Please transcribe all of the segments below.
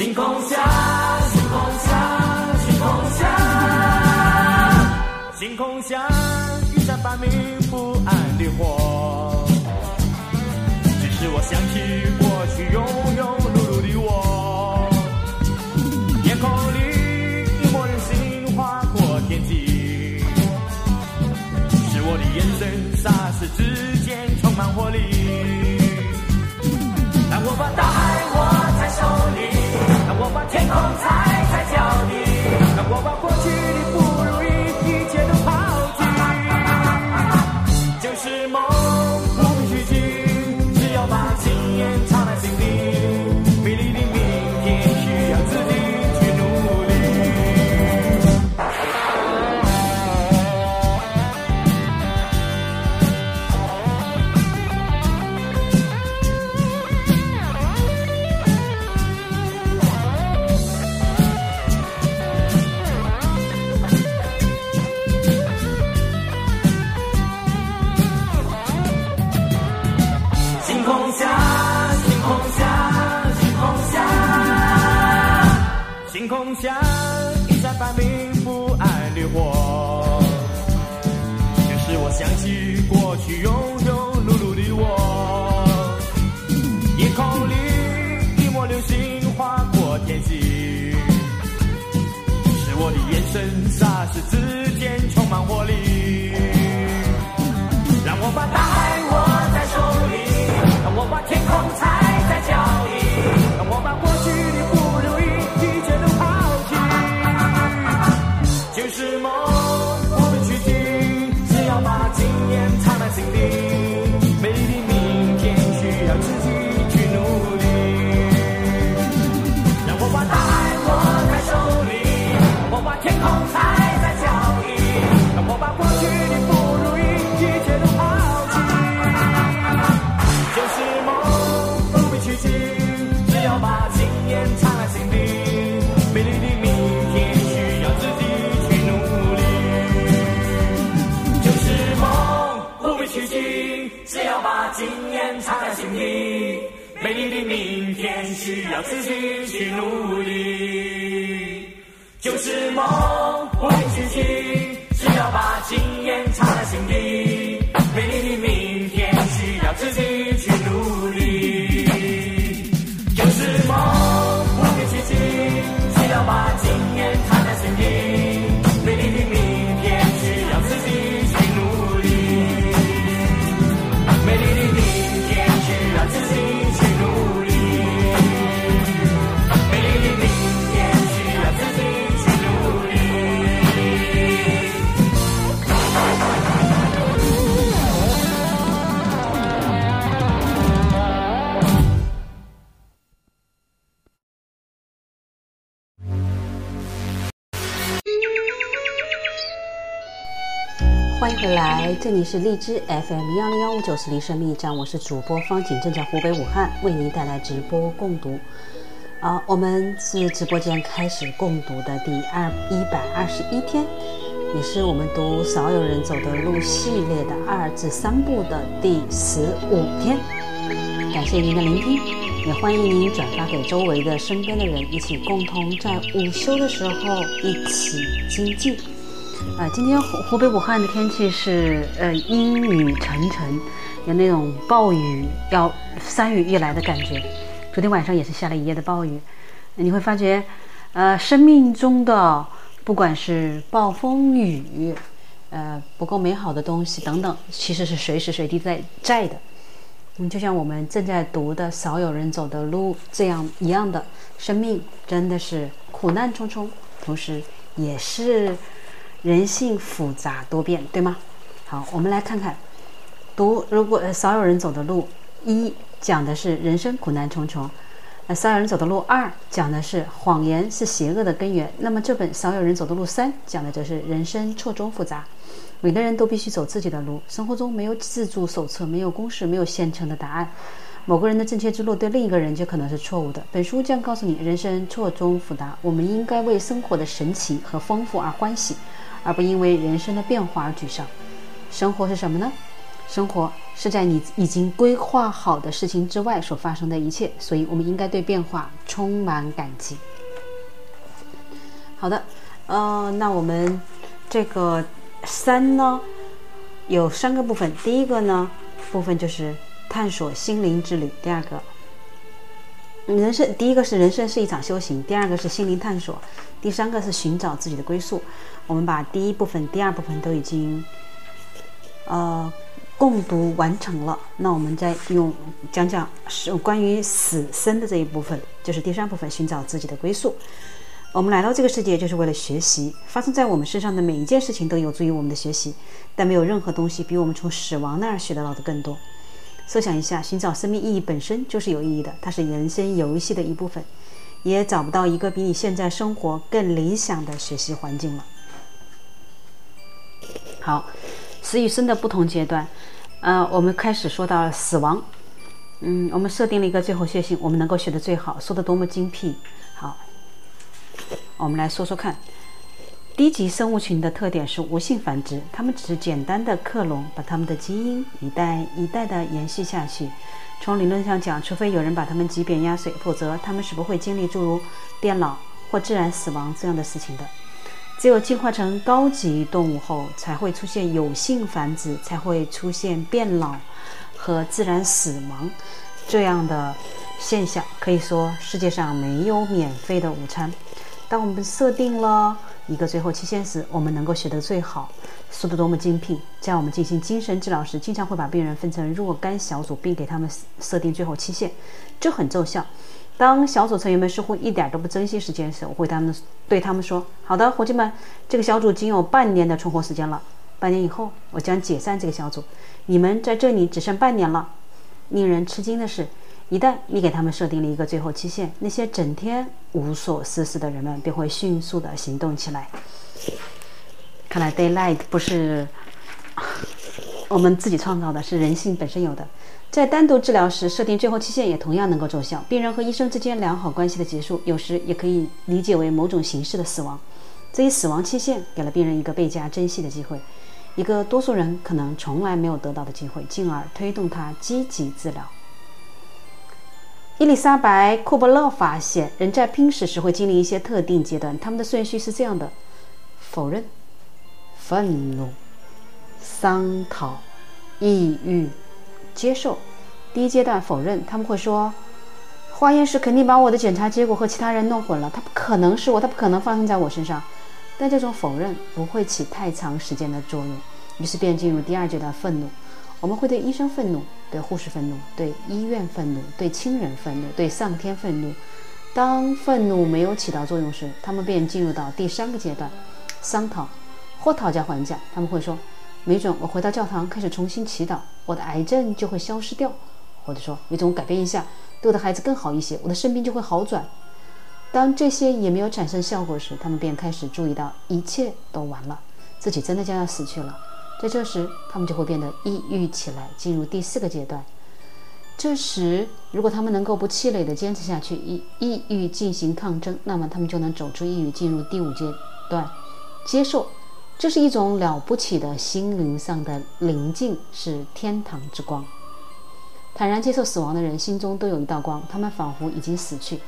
星空下，星空下，星空下，星空下，一盏半明不暗的火，只是我想起过去庸庸碌碌的我，夜空里一抹人心划过天际，是我的眼神霎时之间充满活力，当我把大海。我把验藏需要自己这里是荔枝 FM 幺零幺五九四离生命驿站，我是主播方景，正在湖北武汉为您带来直播共读。啊，我们是直播间开始共读的第二一百二十一天，也是我们读《少有人走的路》系列的二至三部的第十五天。感谢您的聆听，也欢迎您转发给周围的身边的人，一起共同在午休的时候一起精进。啊、今天湖湖北武汉的天气是呃阴雨沉沉，有那种暴雨要山雨欲来的感觉。昨天晚上也是下了一夜的暴雨，你会发觉，呃，生命中的不管是暴风雨，呃，不够美好的东西等等，其实是随时随地在在的。嗯，就像我们正在读的《少有人走的路》这样一样的，生命真的是苦难重重，同时也是人性复杂多变，对吗？好，我们来看看，读如果少有人走的路一讲的是人生苦难重重，呃少有人走的路二讲的是谎言是邪恶的根源，那么这本少有人走的路三讲的则是人生错综复杂。每个人都必须走自己的路，生活中没有自助手册，没有公式，没有现成的答案。某个人的正确之路对另一个人就可能是错误的。本书将告诉你，人生错综复杂，我们应该为生活的神奇和丰富而欢喜，而不因为人生的变化而沮丧。生活是什么呢？生活是在你已经规划好的事情之外所发生的一切，所以我们应该对变化充满感激。好的，呃，那我们这个三呢，有三个部分。第一个呢部分就是探索心灵之旅，第二个人生，第一个是人生是一场修行，第二个是心灵探索，第三个是寻找自己的归宿。我们把第一部分、第二部分都已经呃。共读完成了，那我们再用讲讲是关于死生的这一部分，就是第三部分，寻找自己的归宿。我们来到这个世界就是为了学习，发生在我们身上的每一件事情都有助于我们的学习，但没有任何东西比我们从死亡那儿学得到的更多。设想一下，寻找生命意义本身就是有意义的，它是人生游戏的一部分，也找不到一个比你现在生活更理想的学习环境了。好。死与生的不同阶段，呃，我们开始说到死亡，嗯，我们设定了一个最后血性，我们能够学得最好，说得多么精辟。好，我们来说说看，低级生物群的特点是无性繁殖，它们只是简单的克隆，把它们的基因一代一代的延续下去。从理论上讲，除非有人把它们挤扁压碎，否则它们是不会经历诸如变老或自然死亡这样的事情的。只有进化成高级动物后，才会出现有性繁殖，才会出现变老和自然死亡这样的现象。可以说，世界上没有免费的午餐。当我们设定了一个最后期限时，我们能够学得最好，说得多么精辟。在我们进行精神治疗时，经常会把病人分成若干小组，并给他们设定最后期限，这很奏效。当小组成员们似乎一点都不珍惜时间时，我会他们对他们说：“好的，伙计们，这个小组仅有半年的存活时间了。半年以后，我将解散这个小组。你们在这里只剩半年了。”令人吃惊的是，一旦你给他们设定了一个最后期限，那些整天无所事事的人们便会迅速地行动起来。看来 daylight 不是我们自己创造的，是人性本身有的。在单独治疗时设定最后期限也同样能够奏效。病人和医生之间良好关系的结束，有时也可以理解为某种形式的死亡。这一死亡期限给了病人一个倍加珍惜的机会，一个多数人可能从来没有得到的机会，进而推动他积极治疗。伊丽莎白·库伯勒发现，人在濒死时会经历一些特定阶段，他们的顺序是这样的：否认、愤怒、商讨、抑郁。接受，第一阶段否认，他们会说，化验室肯定把我的检查结果和其他人弄混了，他不可能是我，他不可能发生在我身上。但这种否认不会起太长时间的作用，于是便进入第二阶段愤怒。我们会对医生愤怒，对护士愤怒，对医院愤怒，对亲人愤怒，对上天愤怒。当愤怒没有起到作用时，他们便进入到第三个阶段，商讨或讨价还价。他们会说。没准我回到教堂开始重新祈祷，我的癌症就会消失掉；或者说，没准我改变一下，对我的孩子更好一些，我的生病就会好转。当这些也没有产生效果时，他们便开始注意到一切都完了，自己真的将要死去了。在这时，他们就会变得抑郁起来，进入第四个阶段。这时，如果他们能够不气馁地坚持下去，与抑郁进行抗争，那么他们就能走出抑郁，进入第五阶段，接受。这是一种了不起的心灵上的宁静，是天堂之光。坦然接受死亡的人心中都有一道光，他们仿佛已经死去，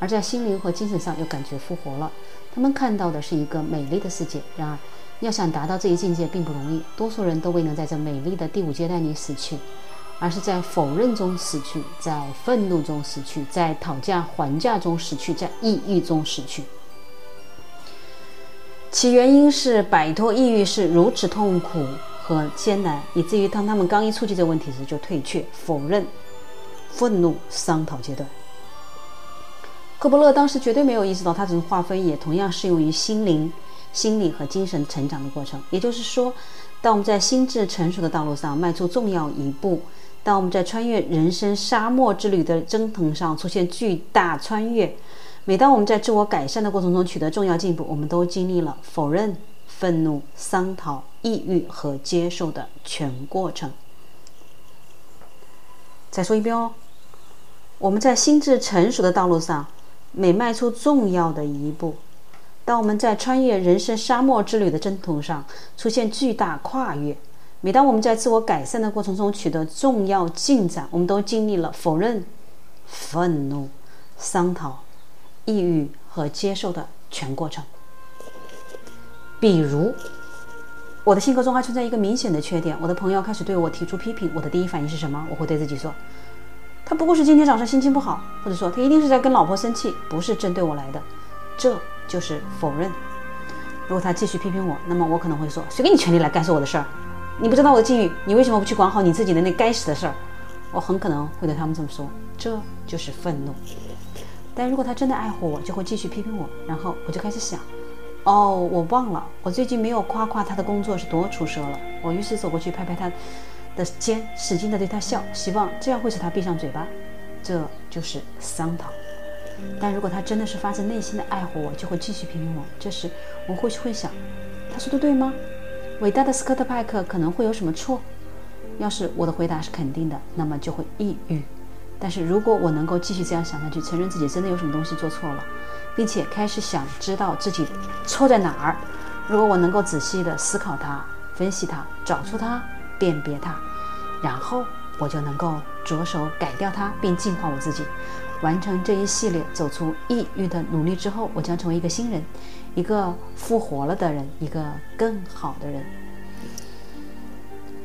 而在心灵和精神上又感觉复活了。他们看到的是一个美丽的世界。然而，要想达到这一境界并不容易，多数人都未能在这美丽的第五阶段里死去，而是在否认中死去，在愤怒中死去，在讨价还价中死去，在抑郁中死去。其原因是摆脱抑郁是如此痛苦和艰难，以至于当他们刚一触及这个问题时就退却、否认、愤怒、商讨阶段。科波勒当时绝对没有意识到，他这种划分也同样适用于心灵、心理和精神成长的过程。也就是说，当我们在心智成熟的道路上迈出重要一步，当我们在穿越人生沙漠之旅的征程上出现巨大穿越。每当我们在自我改善的过程中取得重要进步，我们都经历了否认、愤怒、商讨、抑郁和接受的全过程。再说一遍哦，我们在心智成熟的道路上每迈出重要的一步，当我们在穿越人生沙漠之旅的征途上出现巨大跨越，每当我们在自我改善的过程中取得重要进展，我们都经历了否认、愤怒、商讨、抑郁和接受的全过程。比如，我的性格中还存在一个明显的缺点：我的朋友开始对我提出批评，我的第一反应是什么？我会对自己说：“他不过是今天早上心情不好，或者说他一定是在跟老婆生气，不是针对我来的。”这就是否认。如果他继续批评我，那么我可能会说：“谁给你权利来干涉我的事儿？你不知道我的境遇，你为什么不去管好你自己的那该死的事儿？”我很可能会对他们这么说，这就是愤怒。但如果他真的爱护我，就会继续批评我，然后我就开始想：“哦，我忘了，我最近没有夸夸他的工作是多出色了。”我于是走过去拍拍他的肩，使劲地对他笑，希望这样会使他闭上嘴巴。这就是商讨。但如果他真的是发自内心的爱护我，就会继续批评我。这时，我或许会想，他说的对吗？伟大的斯科特派克可能会有什么错？要是我的回答是肯定的，那么就会抑郁。但是如果我能够继续这样想下去，承认自己真的有什么东西做错了，并且开始想知道自己错在哪儿，如果我能够仔细的思考它、分析它、找出它、辨别它，然后我就能够着手改掉它，并净化我自己。完成这一系列走出抑郁的努力之后，我将成为一个新人，一个复活了的人，一个更好的人。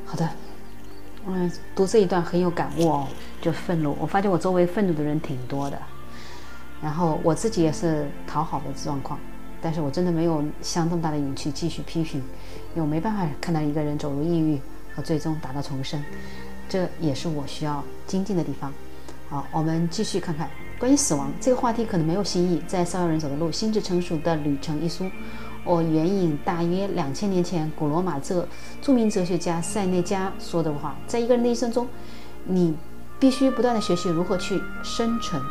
好的，嗯，读这一段很有感悟哦，就愤怒。我发现我周围愤怒的人挺多的，然后我自己也是讨好的状况，但是我真的没有相当大的勇气继续批评，因为我没办法看到一个人走入抑郁和最终达到重生，这也是我需要精进的地方。好，我们继续看看关于死亡这个话题，可能没有新意。在《少有人走的路：心智成熟的旅程》一书，我援引大约两千年前古罗马这著名哲学家塞内加说的话：在一个人的一生中，你必须不断的学习如何去生存，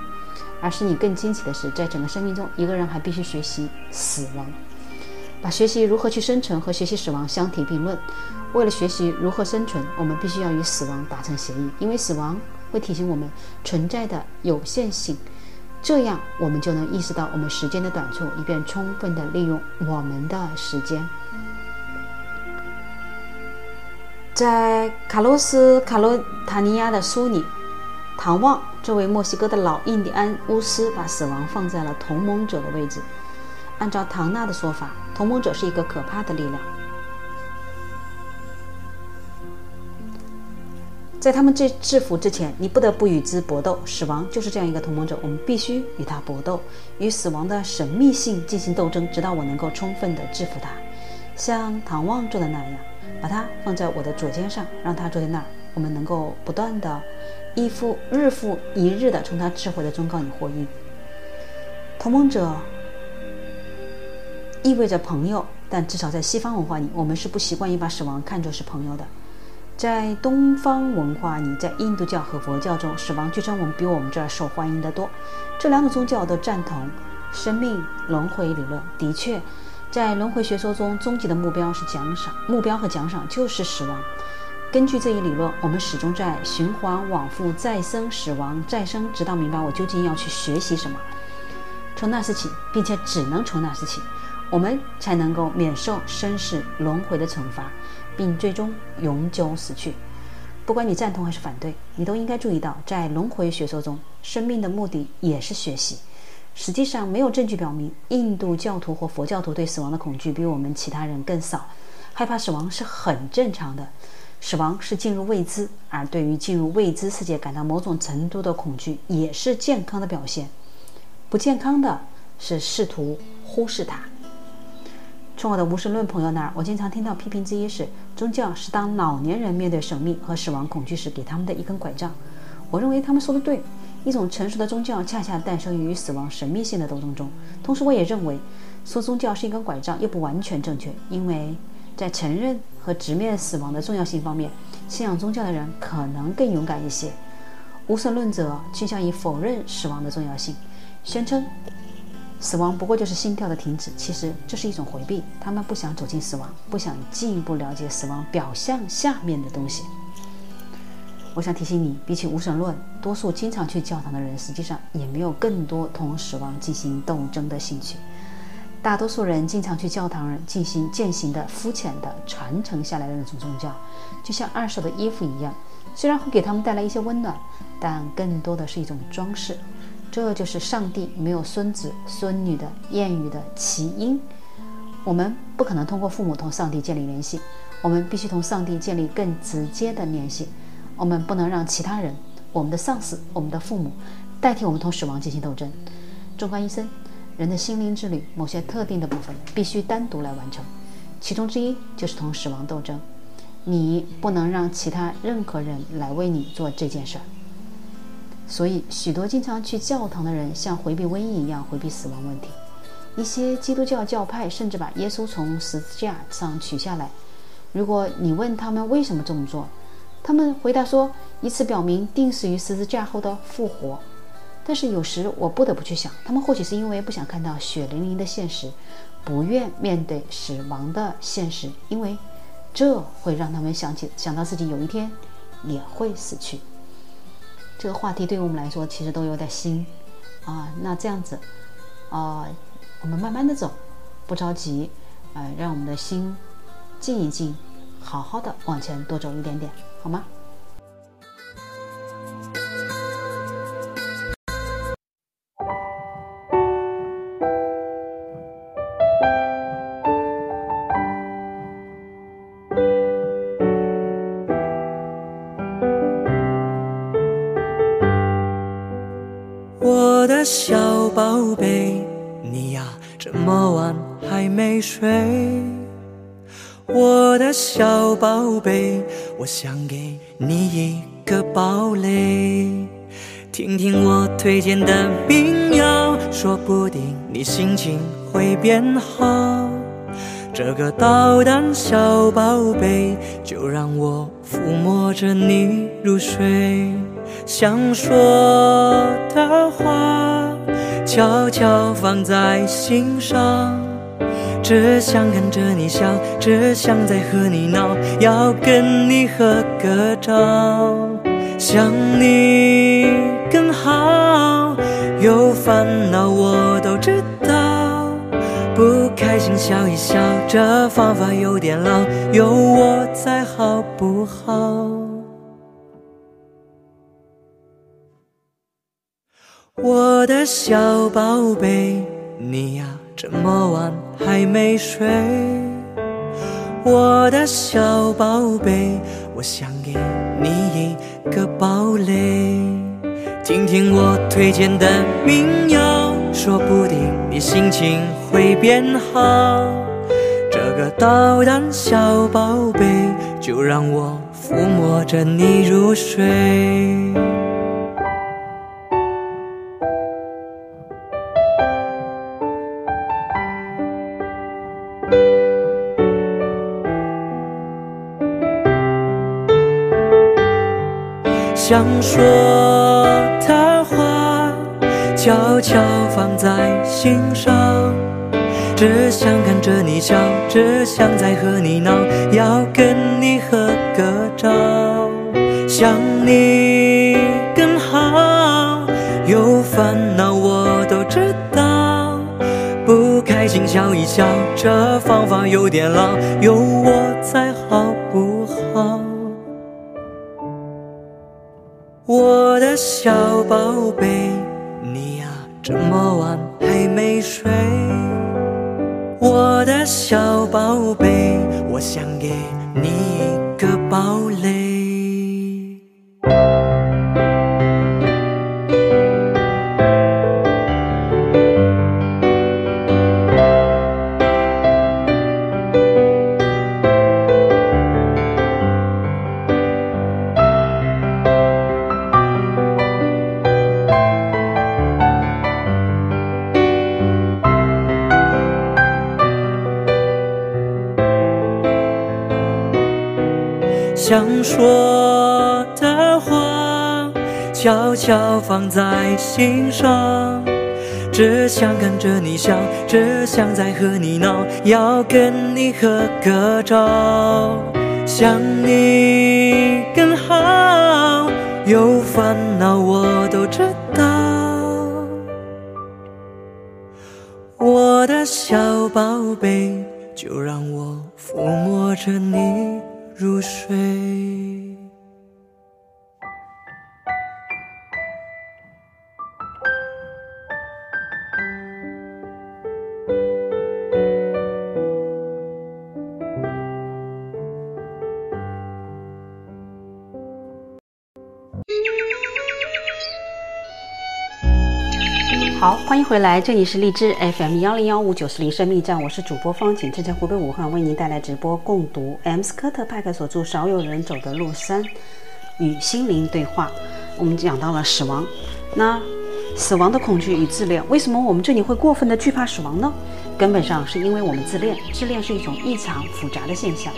而使你更惊奇的是，在整个生命中，一个人还必须学习死亡。把学习如何去生存和学习死亡相提并论。为了学习如何生存，我们必须要与死亡达成协议，因为死亡。会提醒我们存在的有限性，这样我们就能意识到我们时间的短处，以便充分的利用我们的时间。在卡洛斯·卡洛塔尼亚的书里，唐望这位墨西哥的老印第安巫师把死亡放在了同盟者的位置。按照唐纳的说法，同盟者是一个可怕的力量。在他们这制服之前，你不得不与之搏斗。死亡就是这样一个同盟者，我们必须与他搏斗，与死亡的神秘性进行斗争，直到我能够充分的制服他，像唐望做的那样，把它放在我的左肩上，让他坐在那儿。我们能够不断的一复，日复一日的从他智慧的忠告里获益。同盟者意味着朋友，但至少在西方文化里，我们是不习惯于把死亡看作是朋友的。在东方文化里，在印度教和佛教中，死亡据称我们比我们这儿受欢迎得多。这两种宗教都赞同生命轮回理论。的确，在轮回学说中，终极的目标是奖赏，目标和奖赏就是死亡。根据这一理论，我们始终在循环往复、再生、死亡、再生，直到明白我究竟要去学习什么。从那时起，并且只能从那时起，我们才能够免受生死轮回的惩罚。并最终永久死去。不管你赞同还是反对，你都应该注意到，在轮回学说中，生命的目的也是学习。实际上，没有证据表明印度教徒或佛教徒对死亡的恐惧比我们其他人更少。害怕死亡是很正常的，死亡是进入未知，而对于进入未知世界感到某种程度的恐惧也是健康的表现。不健康的是试图忽视它。从我的无神论朋友那儿，我经常听到批评之一是：宗教是当老年人面对生命和死亡恐惧时给他们的一根拐杖。我认为他们说的对，一种成熟的宗教恰恰诞生于死亡神秘性的斗争中。同时，我也认为说宗教是一根拐杖又不完全正确，因为在承认和直面死亡的重要性方面，信仰宗教的人可能更勇敢一些。无神论者倾向于否认死亡的重要性，宣称。死亡不过就是心跳的停止，其实这是一种回避。他们不想走进死亡，不想进一步了解死亡表象下面的东西。我想提醒你，比起无神论，多数经常去教堂的人，实际上也没有更多同死亡进行斗争的兴趣。大多数人经常去教堂进行践行的肤浅的传承下来的那种宗教，就像二手的衣服一样，虽然会给他们带来一些温暖，但更多的是一种装饰。这就是上帝没有孙子孙女的谚语的起因。我们不可能通过父母同上帝建立联系，我们必须同上帝建立更直接的联系。我们不能让其他人、我们的上司、我们的父母代替我们同死亡进行斗争。纵观一生，人的心灵之旅某些特定的部分必须单独来完成，其中之一就是同死亡斗争。你不能让其他任何人来为你做这件事儿。所以，许多经常去教堂的人像回避瘟疫一样回避死亡问题。一些基督教教派甚至把耶稣从十字架上取下来。如果你问他们为什么这么做，他们回答说，以此表明定死于十字架后的复活。但是有时我不得不去想，他们或许是因为不想看到血淋淋的现实，不愿面对死亡的现实，因为这会让他们想起想到自己有一天也会死去。这个话题对于我们来说其实都有点新啊，那这样子啊，我们慢慢的走，不着急，呃，让我们的心静一静，好好的往前多走一点点，好吗？睡？我的小宝贝，我想给你一个堡垒，听听我推荐的民谣，说不定你心情会变好。这个捣蛋小宝贝，就让我抚摸着你入睡。想说的话，悄悄放在心上，只想看着你笑，只想在和你闹，要跟你合个照，想你更好，有烦恼我都知道，不开心笑一笑，这方法有点老，有我在好不好？我的小宝贝，你呀这么晚还没睡。我的小宝贝，我想给你一个堡垒，听听我推荐的民谣，说不定你心情会变好。这个捣蛋小宝贝，就让我抚摸着你入睡。想说的话，悄悄放在心上，只想看着你笑，只想再和你闹，要跟你合个照，想你更好，有烦恼我都知道，不开心笑一笑，这方法有点老，有我小宝贝，你呀这么晚还没睡。我的小宝贝，我想给你一个抱悄悄放在心上，只想看着你笑，只想再和你闹，要跟你合个照，想你更好，有烦恼我都知道。我。的小宝贝，好，欢迎回来，这里是荔枝 FM 幺零幺五九四零生命站，我是主播方景，正在湖北武汉为您带来直播共读 M 斯科特派克所著《少有人走的路三：与心灵对话》。我们讲到了死亡，那死亡的恐惧与自恋，为什么我们这里会过分的惧怕死亡呢？根本上是因为我们自恋，自恋是一种异常复杂的现象。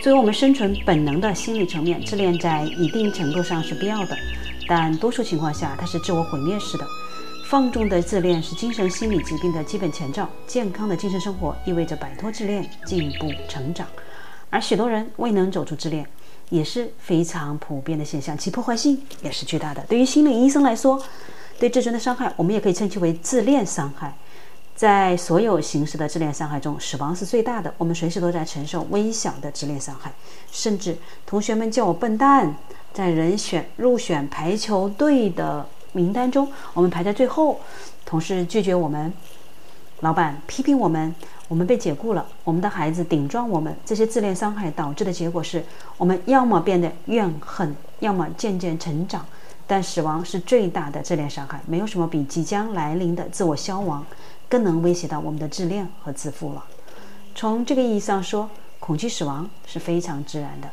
作为我们生存本能的心理层面，自恋在一定程度上是必要的，但多数情况下它是自我毁灭式的。放纵的自恋是精神心理疾病的基本前兆。健康的精神生活意味着摆脱自恋，进步成长。而许多人未能走出自恋，也是非常普遍的现象，其破坏性也是巨大的。对于心理医生来说，对自尊的伤害，我们也可以称其为自恋伤害。在所有形式的自恋伤害中，死亡是最大的。我们随时都在承受微小的自恋伤害，甚至同学们叫我笨蛋，在人选入选排球队的。名单中，我们排在最后。同事拒绝我们，老板批评我们，我们被解雇了。我们的孩子顶撞我们，这些自恋伤害导致的结果是，我们要么变得怨恨，要么渐渐成长。但死亡是最大的自恋伤害，没有什么比即将来临的自我消亡更能威胁到我们的自恋和自负了。从这个意义上说，恐惧死亡是非常自然的。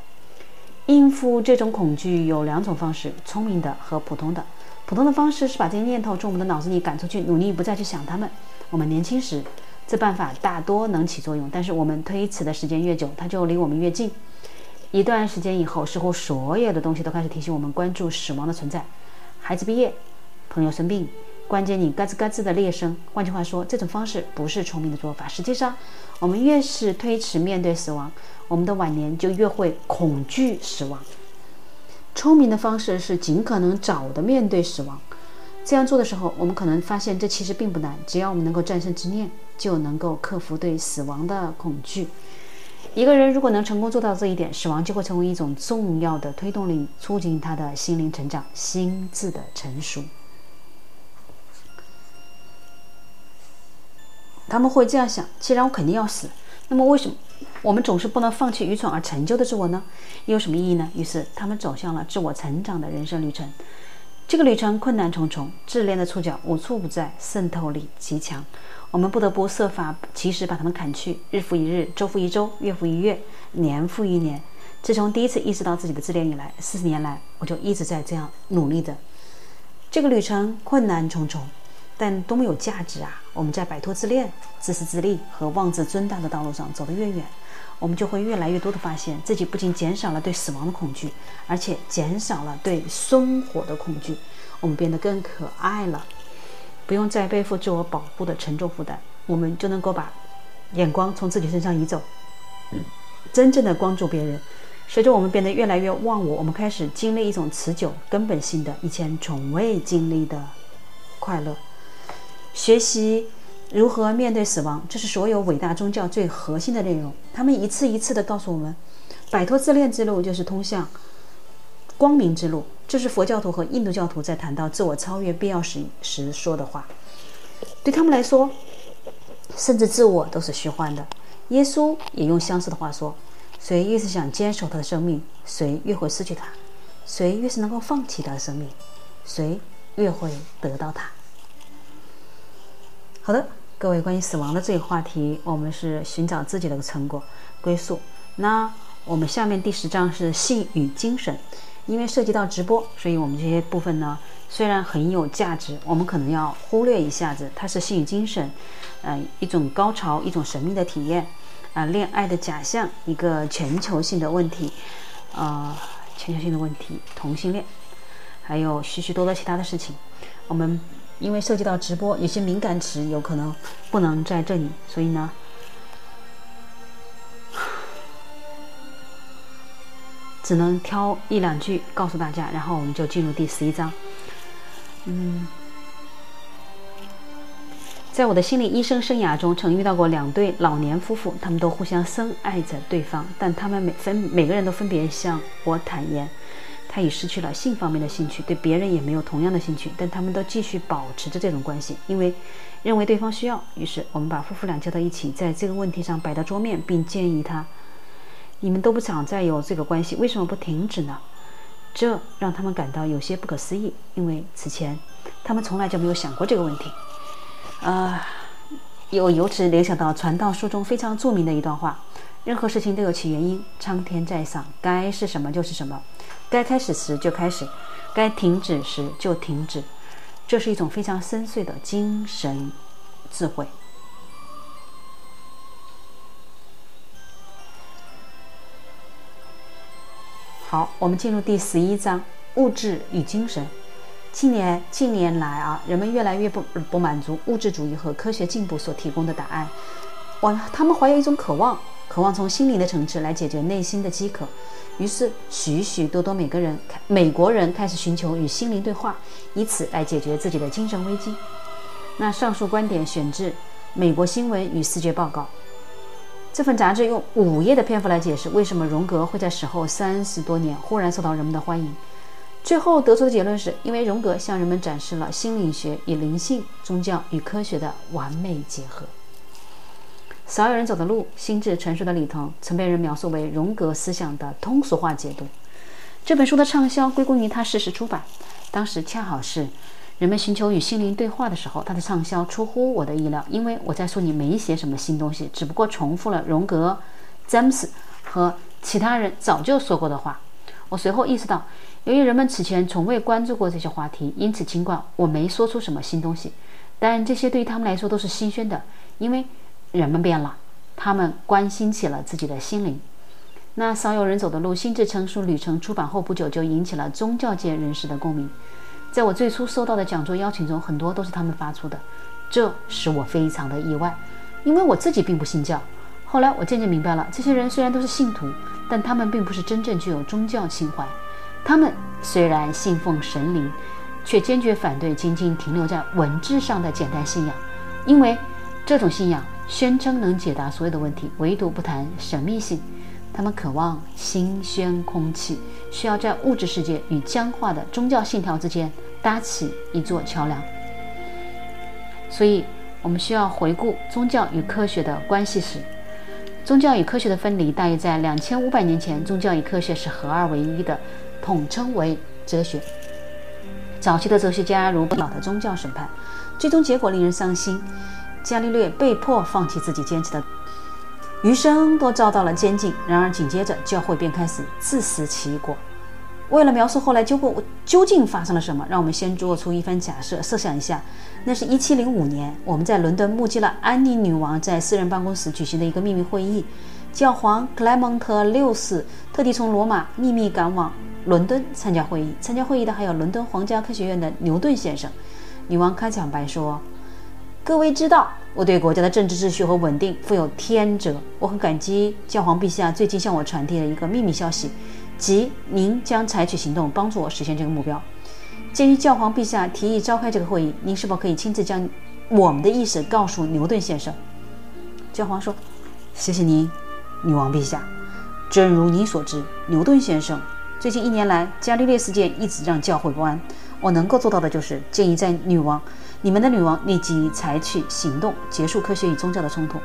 应付这种恐惧有两种方式：聪明的和普通的。普通的方式是把这些念头从我们的脑子里赶出去，努力不再去想它们。我们年轻时，这办法大多能起作用，但是我们推迟的时间越久，它就离我们越近。一段时间以后，似乎所有的东西都开始提醒我们关注死亡的存在：孩子毕业，朋友生病，关键你嘎吱嘎吱的裂声。换句话说，这种方式不是聪明的做法。实际上，我们越是推迟面对死亡，我们的晚年就越会恐惧死亡。聪明的方式是尽可能早的面对死亡。这样做的时候，我们可能发现这其实并不难。只要我们能够战胜执念，就能够克服对死亡的恐惧。一个人如果能成功做到这一点，死亡就会成为一种重要的推动力，促进他的心灵成长、心智的成熟。他们会这样想：既然我肯定要死，那么为什么？我们总是不能放弃愚蠢而成就的自我呢？又有什么意义呢？于是他们走向了自我成长的人生旅程。这个旅程困难重重，自恋的触角无处不在，渗透力极强。我们不得不设法及时把它们砍去。日复一日，周复一周，月复一月，年复一年。自从第一次意识到自己的自恋以来，四十年来，我就一直在这样努力着。这个旅程困难重重。但多么有价值啊！我们在摆脱自恋、自私自利和妄自尊大的道路上走得越远，我们就会越来越多的发现自己不仅减少了对死亡的恐惧，而且减少了对生活的恐惧。我们变得更可爱了，不用再背负自我保护的沉重负担，我们就能够把眼光从自己身上移走，真正的关注别人。随着我们变得越来越忘我，我们开始经历一种持久、根本性的、以前从未经历的快乐。学习如何面对死亡，这是所有伟大宗教最核心的内容。他们一次一次地告诉我们，摆脱自恋之路就是通向光明之路。这是佛教徒和印度教徒在谈到自我超越必要时时说的话。对他们来说，甚至自我都是虚幻的。耶稣也用相似的话说：“谁越是想坚守他的生命，谁越会失去他；谁越是能够放弃他的生命，谁越会得到他。”好的，各位，关于死亡的这个话题，我们是寻找自己的成果归宿。那我们下面第十章是性与精神，因为涉及到直播，所以我们这些部分呢，虽然很有价值，我们可能要忽略一下子。它是性与精神，呃，一种高潮，一种神秘的体验，啊，恋爱的假象，一个全球性的问题，呃，全球性的问题，同性恋，还有许许多多其他的事情，我们。因为涉及到直播，有些敏感词有可能不能在这里，所以呢，只能挑一两句告诉大家，然后我们就进入第十一章。嗯，在我的心理医生生涯中，曾遇到过两对老年夫妇，他们都互相深爱着对方，但他们每分每个人都分别向我坦言，他已失去了性方面的兴趣，对别人也没有同样的兴趣，但他们都继续保持着这种关系，因为认为对方需要。于是我们把夫妇俩叫到一起，在这个问题上摆到桌面，并建议他：你们都不想再有这个关系，为什么不停止呢？这让他们感到有些不可思议，因为此前他们从来就没有想过这个问题。啊，又由此联想到《传道书》中非常著名的一段话：任何事情都有其原因，苍天在上，该是什么就是什么，该开始时就开始，该停止时就停止。这是一种非常深邃的精神智慧。好，我们进入第十一章：物质与精神。近年近年来啊，人们越来越不不满足物质主义和科学进步所提供的答案，哇，他们怀有一种渴望，渴望从心灵的层次来解决内心的饥渴。于是，许许多多美国人美国人开始寻求与心灵对话，以此来解决自己的精神危机。那上述观点选自《美国新闻与视觉报告》这份杂志，用五页的篇幅来解释为什么荣格会在死后三十多年忽然受到人们的欢迎。最后得出的结论是，因为荣格向人们展示了心理学与灵性、宗教与科学的完美结合。少有人走的路，心智成熟的里头，曾被人描述为荣格思想的通俗化解读。这本书的畅销归功于它适时出版，当时恰好是人们寻求与心灵对话的时候。它的畅销出乎我的意料，因为我在书里没写什么新东西，只不过重复了荣格、詹姆斯和其他人早就说过的话。我随后意识到。由于人们此前从未关注过这些话题，因此尽管我没说出什么新东西，但这些对于他们来说都是新鲜的，因为人们变了，他们关心起了自己的心灵。那少有人走的路，心智成熟旅程出版后不久就引起了宗教界人士的共鸣。在我最初收到的讲座邀请中，很多都是他们发出的，这使我非常的意外，因为我自己并不信教。后来我渐渐明白了，这些人虽然都是信徒，但他们并不是真正具有宗教情怀。他们虽然信奉神灵，却坚决反对仅仅停留在文字上的简单信仰，因为这种信仰宣称能解答所有的问题，唯独不谈神秘性。他们渴望新鲜空气，需要在物质世界与僵化的宗教信条之间搭起一座桥梁。所以，我们需要回顾宗教与科学的关系史。宗教与科学的分离大约在两千五百年前，宗教与科学是合二为一的。统称为哲学。早期的哲学家如老的宗教审判，最终结果令人伤心。伽利略被迫放弃自己坚持的，余生都遭到了监禁。然而紧接着教会便开始自食其果。为了描述后来究竟究竟发生了什么，让我们先做出一番假设。设想一下，那是一七零五年，我们在伦敦目击了安妮女王在私人办公室举行的一个秘密会议。教皇克莱蒙特六世特地从罗马秘密赶往。伦敦参加会议，参加会议的还有伦敦皇家科学院的牛顿先生。女王开场白说：“各位知道，我对国家的政治秩序和稳定负有天责。我很感激教皇陛下最近向我传递了一个秘密消息，即您将采取行动帮助我实现这个目标。鉴于教皇陛下提议召开这个会议，您是否可以亲自将我们的意思告诉牛顿先生？”教皇说：“谢谢您，女王陛下。正如你所知，牛顿先生。”最近一年来，伽利略事件一直让教会不安。我能够做到的就是建议在女王、你们的女王立即采取行动，结束科学与宗教的冲突。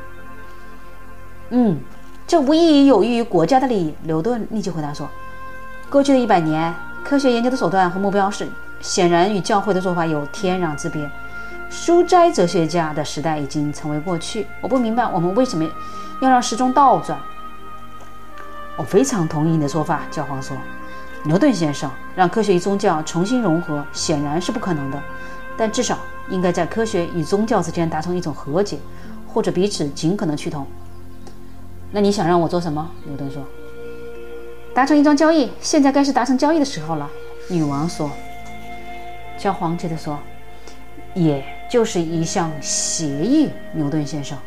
嗯，这无疑有益于国家的利益。牛顿立即回答说：“过去的一百年，科学研究的手段和目标是显然与教会的做法有天壤之别。书斋哲学家的时代已经成为过去。我不明白我们为什么要让时钟倒转。”我非常同意你的说法，教皇说。牛顿先生让科学与宗教重新融合，显然是不可能的，但至少应该在科学与宗教之间达成一种和解，或者彼此尽可能趋同。那你想让我做什么？牛顿说：“达成一桩交易，现在该是达成交易的时候了。”女王说。教皇接着说：“也就是一项协议。”牛顿先生。